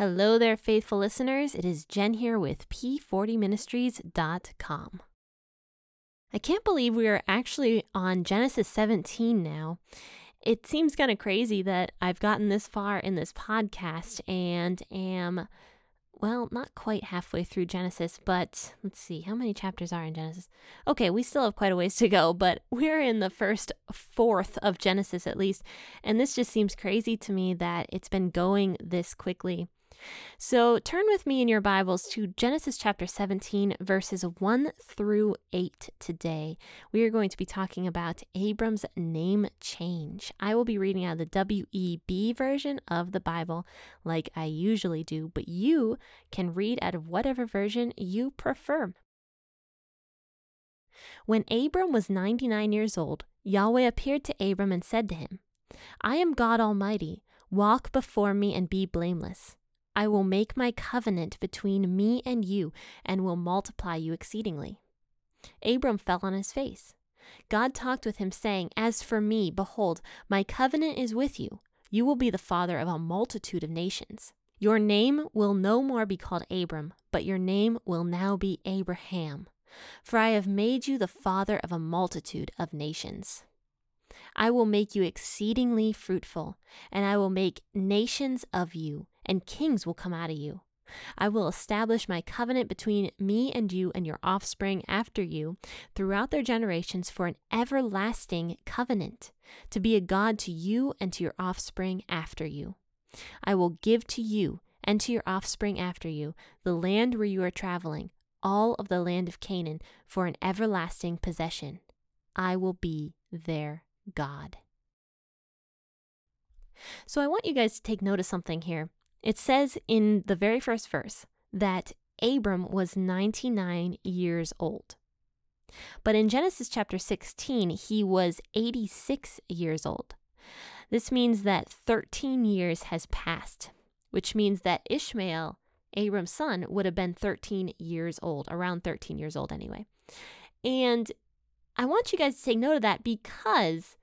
Hello there, faithful listeners. It is Jen here with P40ministries.com. I can't believe we are actually on Genesis 17 now. It seems kind of crazy that I've gotten this far in this podcast and am, well, not quite halfway through Genesis, but let's see, how many chapters are in Genesis? Okay, we still have quite a ways to go, but we're in the first fourth of Genesis at least. And this just seems crazy to me that it's been going this quickly. So turn with me in your Bibles to Genesis chapter 17, verses 1 through 8 today. We are going to be talking about Abram's name change. I will be reading out the WEB version of the Bible like I usually do, but you can read out of whatever version you prefer. When Abram was 99 years old, Yahweh appeared to Abram and said to him, I am God Almighty. Walk before me and be blameless. I will make my covenant between me and you and will multiply you exceedingly. Abram fell on his face. God talked with him, saying, As for me, behold, my covenant is with you. You will be the father of a multitude of nations. Your name will no more be called Abram, but your name will now be Abraham. For I have made you the father of a multitude of nations. I will make you exceedingly fruitful, and I will make nations of you and kings will come out of you. I will establish my covenant between me and you and your offspring after you throughout their generations for an everlasting covenant, to be a God to you and to your offspring after you. I will give to you and to your offspring after you the land where you are traveling, all of the land of Canaan, for an everlasting possession. I will be their God. So I want you guys to take note of something here. It says in the very first verse that Abram was 99 years old. But in Genesis chapter 16, he was 86 years old. This means that 13 years has passed, which means that Ishmael, Abram's son, would have been 13 years old, around 13 years old anyway. And I want you guys to take note of that because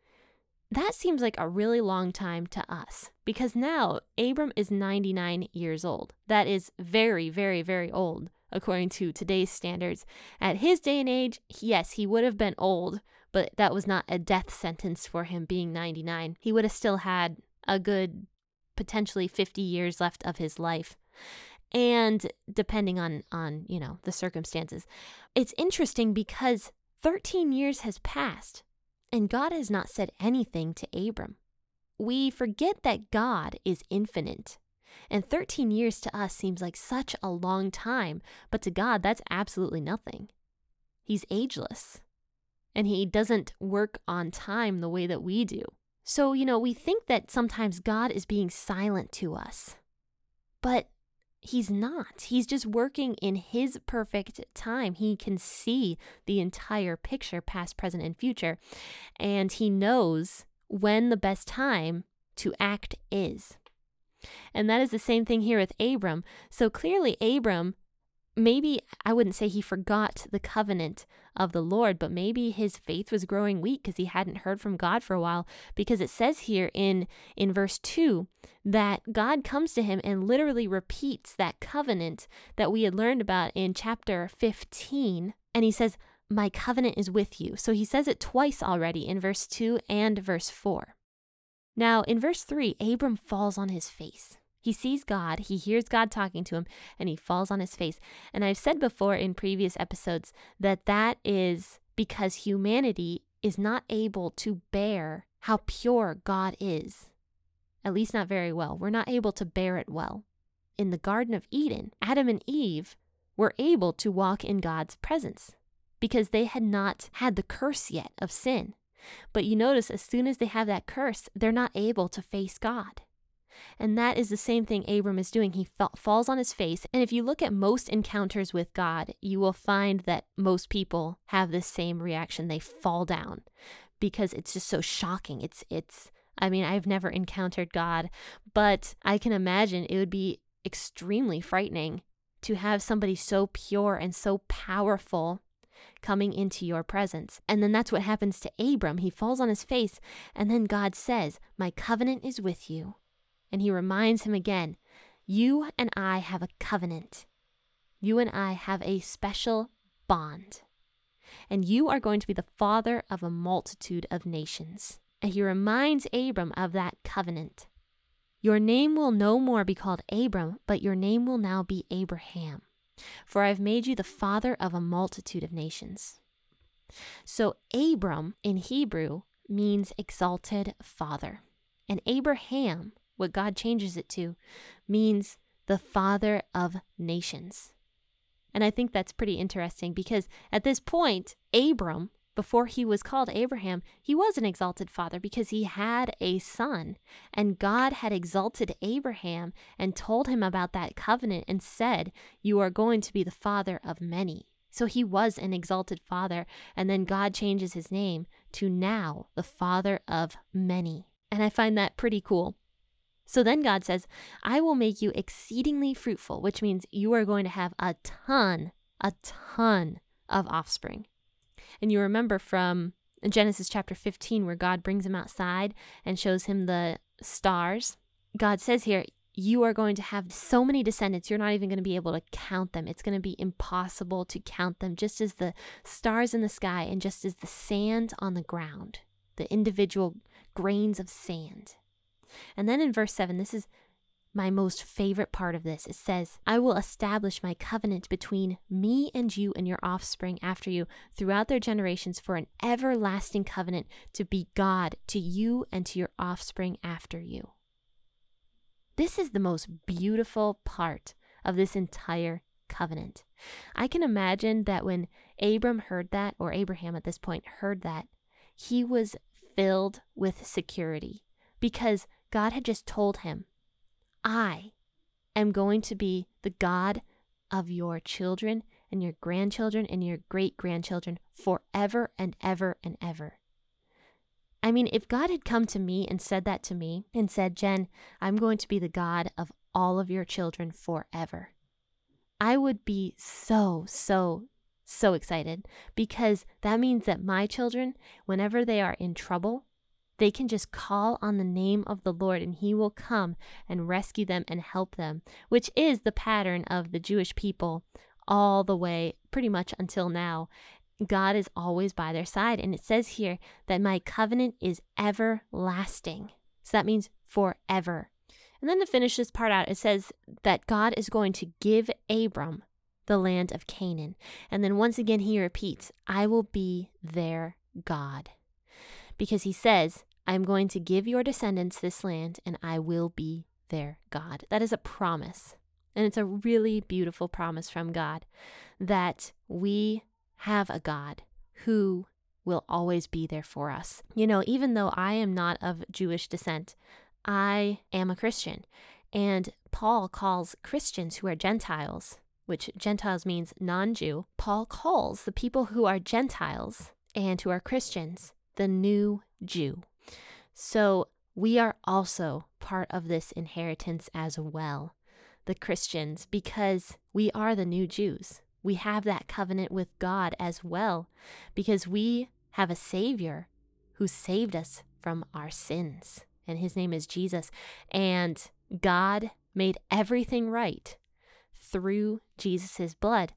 that seems like a really long time to us because now Abram is 99 years old. That is very, very, very old according to today's standards. At his day and age, yes, he would have been old, but that was not a death sentence for him being 99. He would have still had a good potentially 50 years left of his life. And depending on on, you know, the circumstances. It's interesting because 13 years has passed and God has not said anything to Abram. We forget that God is infinite. And 13 years to us seems like such a long time, but to God, that's absolutely nothing. He's ageless, and He doesn't work on time the way that we do. So, you know, we think that sometimes God is being silent to us, but He's not. He's just working in his perfect time. He can see the entire picture, past, present, and future. And he knows when the best time to act is. And that is the same thing here with Abram. So clearly, Abram maybe I wouldn't say he forgot the covenant of the Lord, but maybe his faith was growing weak because he hadn't heard from God for a while. Because it says here in, in verse 2 that God comes to him and literally repeats that covenant that we had learned about in chapter 15. And he says, My covenant is with you. So he says it twice already in verse 2 and verse 4. Now, in verse 3, Abram falls on his face. He sees God, he hears God talking to him, and he falls on his face. And I've said before in previous episodes that that is because humanity is not able to bear how pure God is. At least, not very well. We're not able to bear it well. In the Garden of Eden, Adam and Eve were able to walk in God's presence because they had not had the curse yet of sin. But you notice, as soon as they have that curse, they're not able to face God. And that is the same thing Abram is doing. He fa- falls on his face. And if you look at most encounters with God, you will find that most people have this same reaction. They fall down because it's just so shocking. It's, it's, I mean, I've never encountered God, but I can imagine it would be extremely frightening to have somebody so pure and so powerful coming into your presence. And then that's what happens to Abram. He falls on his face, and then God says, My covenant is with you. And he reminds him again, You and I have a covenant. You and I have a special bond. And you are going to be the father of a multitude of nations. And he reminds Abram of that covenant. Your name will no more be called Abram, but your name will now be Abraham. For I have made you the father of a multitude of nations. So, Abram in Hebrew means exalted father. And Abraham, what God changes it to, means the father of nations. And I think that's pretty interesting because at this point, Abram, before he was called Abraham, he was an exalted father because he had a son. And God had exalted Abraham and told him about that covenant and said, You are going to be the father of many. So he was an exalted father. And then God changes his name to now the father of many. And I find that pretty cool. So then God says, I will make you exceedingly fruitful, which means you are going to have a ton, a ton of offspring. And you remember from Genesis chapter 15, where God brings him outside and shows him the stars. God says here, you are going to have so many descendants, you're not even going to be able to count them. It's going to be impossible to count them, just as the stars in the sky and just as the sand on the ground, the individual grains of sand. And then in verse 7, this is my most favorite part of this. It says, I will establish my covenant between me and you and your offspring after you throughout their generations for an everlasting covenant to be God to you and to your offspring after you. This is the most beautiful part of this entire covenant. I can imagine that when Abram heard that, or Abraham at this point heard that, he was filled with security because God had just told him, I am going to be the God of your children and your grandchildren and your great grandchildren forever and ever and ever. I mean, if God had come to me and said that to me and said, Jen, I'm going to be the God of all of your children forever, I would be so, so, so excited because that means that my children, whenever they are in trouble, they can just call on the name of the Lord and he will come and rescue them and help them, which is the pattern of the Jewish people all the way pretty much until now. God is always by their side. And it says here that my covenant is everlasting. So that means forever. And then to finish this part out, it says that God is going to give Abram the land of Canaan. And then once again, he repeats, I will be their God. Because he says, I'm going to give your descendants this land and I will be their God. That is a promise. And it's a really beautiful promise from God that we have a God who will always be there for us. You know, even though I am not of Jewish descent, I am a Christian. And Paul calls Christians who are Gentiles, which Gentiles means non Jew, Paul calls the people who are Gentiles and who are Christians the new Jew. So we are also part of this inheritance as well, the Christians, because we are the new Jews we have that covenant with God as well because we have a Savior who saved us from our sins, and his name is Jesus. And God made everything right through Jesus' blood.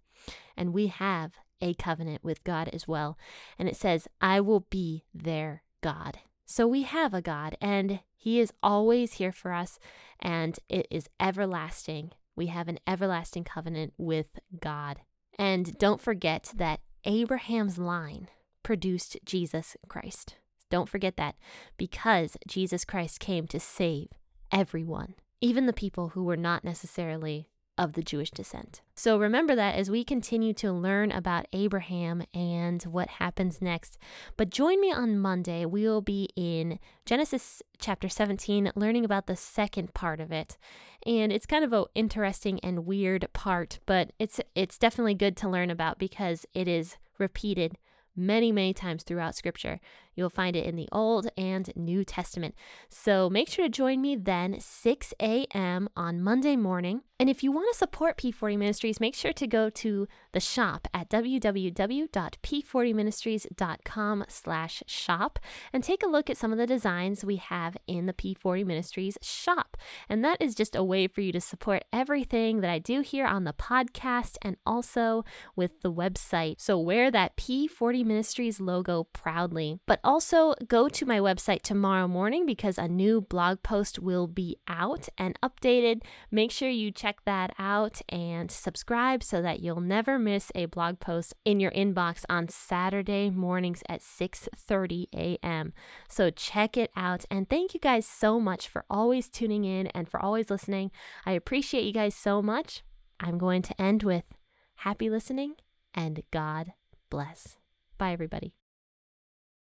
And we have a covenant with God as well. And it says, I will be their God. So we have a God, and He is always here for us, and it is everlasting. We have an everlasting covenant with God. And don't forget that Abraham's line produced Jesus Christ. Don't forget that because Jesus Christ came to save everyone, even the people who were not necessarily of the Jewish descent. So remember that as we continue to learn about Abraham and what happens next. But join me on Monday. We will be in Genesis chapter 17, learning about the second part of it. And it's kind of an interesting and weird part, but it's it's definitely good to learn about because it is repeated many, many times throughout Scripture. You'll find it in the Old and New Testament. So make sure to join me then, 6 a.m. on Monday morning. And if you want to support P40 Ministries, make sure to go to the shop at www.p40ministries.com slash shop and take a look at some of the designs we have in the P40 Ministries shop. And that is just a way for you to support everything that I do here on the podcast and also with the website. So wear that P40 Ministries logo proudly. But also go to my website tomorrow morning because a new blog post will be out and updated. Make sure you check that out and subscribe so that you'll never miss a blog post in your inbox on Saturday mornings at 6:30 a.m. So check it out and thank you guys so much for always tuning in and for always listening. I appreciate you guys so much. I'm going to end with happy listening and God bless. Bye everybody.